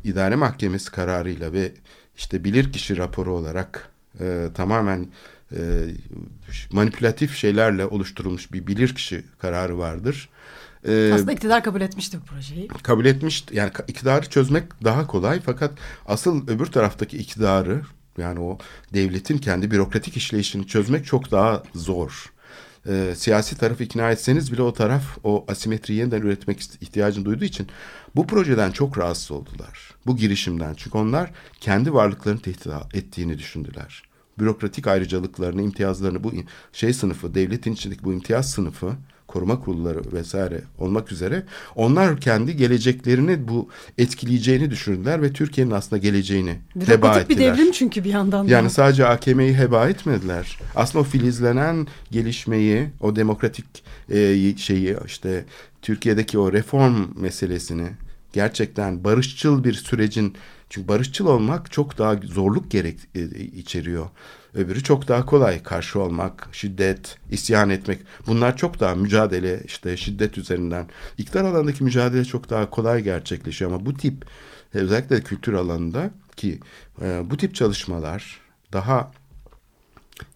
idare mahkemesi kararıyla ve işte bilirkişi raporu olarak e, tamamen e, manipülatif şeylerle oluşturulmuş bir bilirkişi kararı vardır. E, Aslında iktidar kabul etmişti bu projeyi. Kabul etmiş yani iktidarı çözmek daha kolay fakat asıl öbür taraftaki iktidarı yani o devletin kendi bürokratik işleyişini çözmek çok daha zor. E, siyasi tarafı ikna etseniz bile o taraf o asimetriyi yeniden üretmek ihtiyacını duyduğu için bu projeden çok rahatsız oldular. Bu girişimden. Çünkü onlar kendi varlıklarını tehdit ettiğini düşündüler. Bürokratik ayrıcalıklarını, imtiyazlarını bu şey sınıfı, devletin içindeki bu imtiyaz sınıfı koruma kurulları vesaire olmak üzere onlar kendi geleceklerini bu etkileyeceğini düşündüler ve Türkiye'nin aslında geleceğini heba ettiler. bir devrim çünkü bir yandan. Yani da. sadece AKM'yi heba etmediler. Aslında o filizlenen gelişmeyi, o demokratik e, şeyi işte Türkiye'deki o reform meselesini gerçekten barışçıl bir sürecin çünkü barışçıl olmak çok daha zorluk gerek e, içeriyor. Öbürü çok daha kolay karşı olmak, şiddet, isyan etmek. Bunlar çok daha mücadele işte şiddet üzerinden. İktidar alanındaki mücadele çok daha kolay gerçekleşiyor ama bu tip özellikle kültür alanında ki e, bu tip çalışmalar daha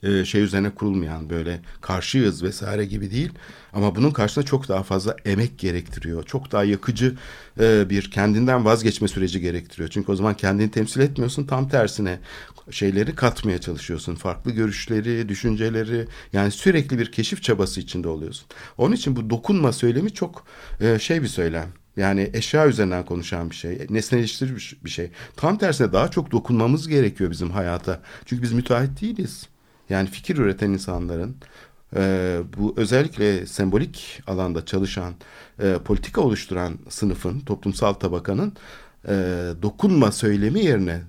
e, şey üzerine kurulmayan böyle karşıyız vesaire gibi değil. Ama bunun karşısında çok daha fazla emek gerektiriyor. Çok daha yakıcı e, bir kendinden vazgeçme süreci gerektiriyor. Çünkü o zaman kendini temsil etmiyorsun tam tersine şeyleri katmaya çalışıyorsun. Farklı görüşleri, düşünceleri yani sürekli bir keşif çabası içinde oluyorsun. Onun için bu dokunma söylemi çok e, şey bir söylem. Yani eşya üzerinden konuşan bir şey, nesneleştirir bir şey. Tam tersine daha çok dokunmamız gerekiyor bizim hayata. Çünkü biz müteahhit değiliz. Yani fikir üreten insanların e, bu özellikle sembolik alanda çalışan, e, politika oluşturan sınıfın, toplumsal tabakanın e, dokunma söylemi yerine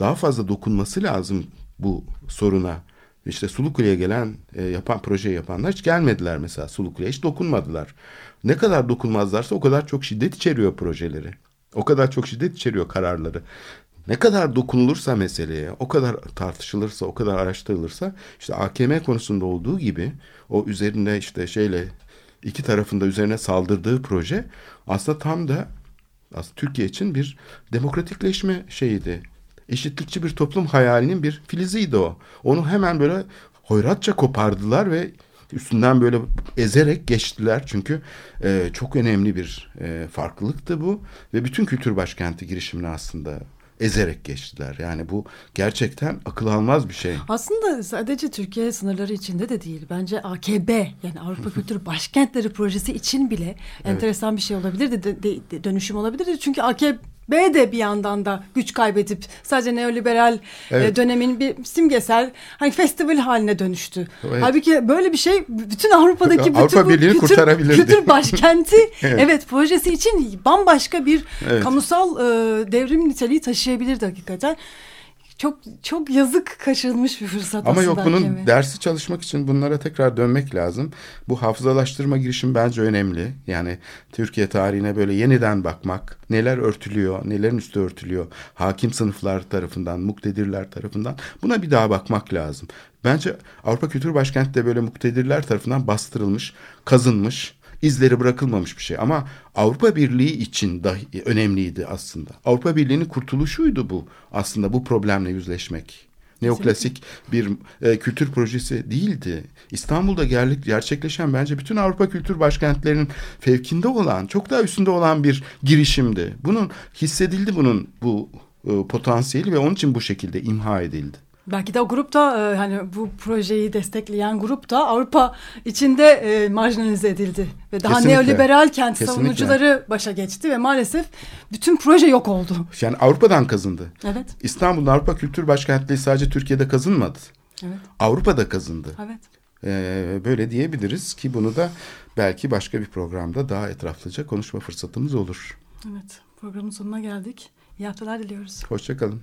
daha fazla dokunması lazım bu soruna. İşte Sulukule'ye gelen, e, yapan proje yapanlar hiç gelmediler mesela Sulukule'ye hiç dokunmadılar. Ne kadar dokunmazlarsa o kadar çok şiddet içeriyor projeleri. O kadar çok şiddet içeriyor kararları. Ne kadar dokunulursa meseleye, o kadar tartışılırsa, o kadar araştırılırsa işte AKM konusunda olduğu gibi o üzerinde işte şeyle iki tarafında üzerine saldırdığı proje aslında tam da aslında Türkiye için bir demokratikleşme şeyiydi. eşitlikçi bir toplum hayalinin bir filiziydi o. Onu hemen böyle hoyratça kopardılar ve üstünden böyle ezerek geçtiler. Çünkü e, çok önemli bir e, farklılıktı bu ve bütün kültür başkenti girişimini aslında ezerek geçtiler. Yani bu gerçekten akıl almaz bir şey. Aslında sadece Türkiye sınırları içinde de değil. Bence AKB yani Avrupa [laughs] Kültür Başkentleri projesi için bile enteresan bir şey olabilirdi. De, de, de, dönüşüm olabilirdi. Çünkü AKB de bir yandan da güç kaybedip sadece neoliberal Evet. e, dönemin bir simgesel hani festival haline dönüştü. Evet. Halbuki böyle bir şey bütün Avrupa'daki bütün Avrupa bu kültür, kurtarabilirdi. kültür başkenti [laughs] Evet. evet. projesi için bambaşka bir Evet. kamusal e, devrim niteliği taşıyabilirdi hakikaten. Çok çok yazık kaçırılmış bir fırsat Ama yok bunun hakemi. dersi çalışmak için bunlara tekrar dönmek lazım. Bu hafızalaştırma girişim bence önemli. Yani Türkiye tarihine böyle yeniden bakmak, neler örtülüyor, nelerin üstü örtülüyor, hakim sınıflar tarafından, muktedirler tarafından buna bir daha bakmak lazım. Bence Avrupa Kültür Başkenti de böyle muktedirler tarafından bastırılmış, kazınmış, izleri bırakılmamış bir şey. Ama Avrupa Birliği için dahi önemliydi aslında. Avrupa Birliği'nin kurtuluşuydu bu aslında bu problemle yüzleşmek. Neoklasik bir e, kültür projesi değildi. İstanbul'da gerlik, gerçekleşen bence bütün Avrupa kültür başkentlerinin fevkinde olan, çok daha üstünde olan bir girişimdi. Bunun hissedildi bunun bu e, potansiyeli ve onun için bu şekilde imha edildi. Belki de o grup da e, hani bu projeyi destekleyen grup da Avrupa içinde e, marjinalize edildi ve daha Kesinlikle. neoliberal kent Kesinlikle. savunucuları başa geçti ve maalesef bütün proje yok oldu. Yani Avrupa'dan kazındı. Evet. İstanbul'un Avrupa Kültür Başkentliği sadece Türkiye'de kazınmadı. Evet. Avrupa'da kazındı. Evet. Ee, böyle diyebiliriz ki bunu da belki başka bir programda daha etraflıca konuşma fırsatımız olur. Evet. Programın sonuna geldik. İyi haftalar diliyoruz. Hoşçakalın.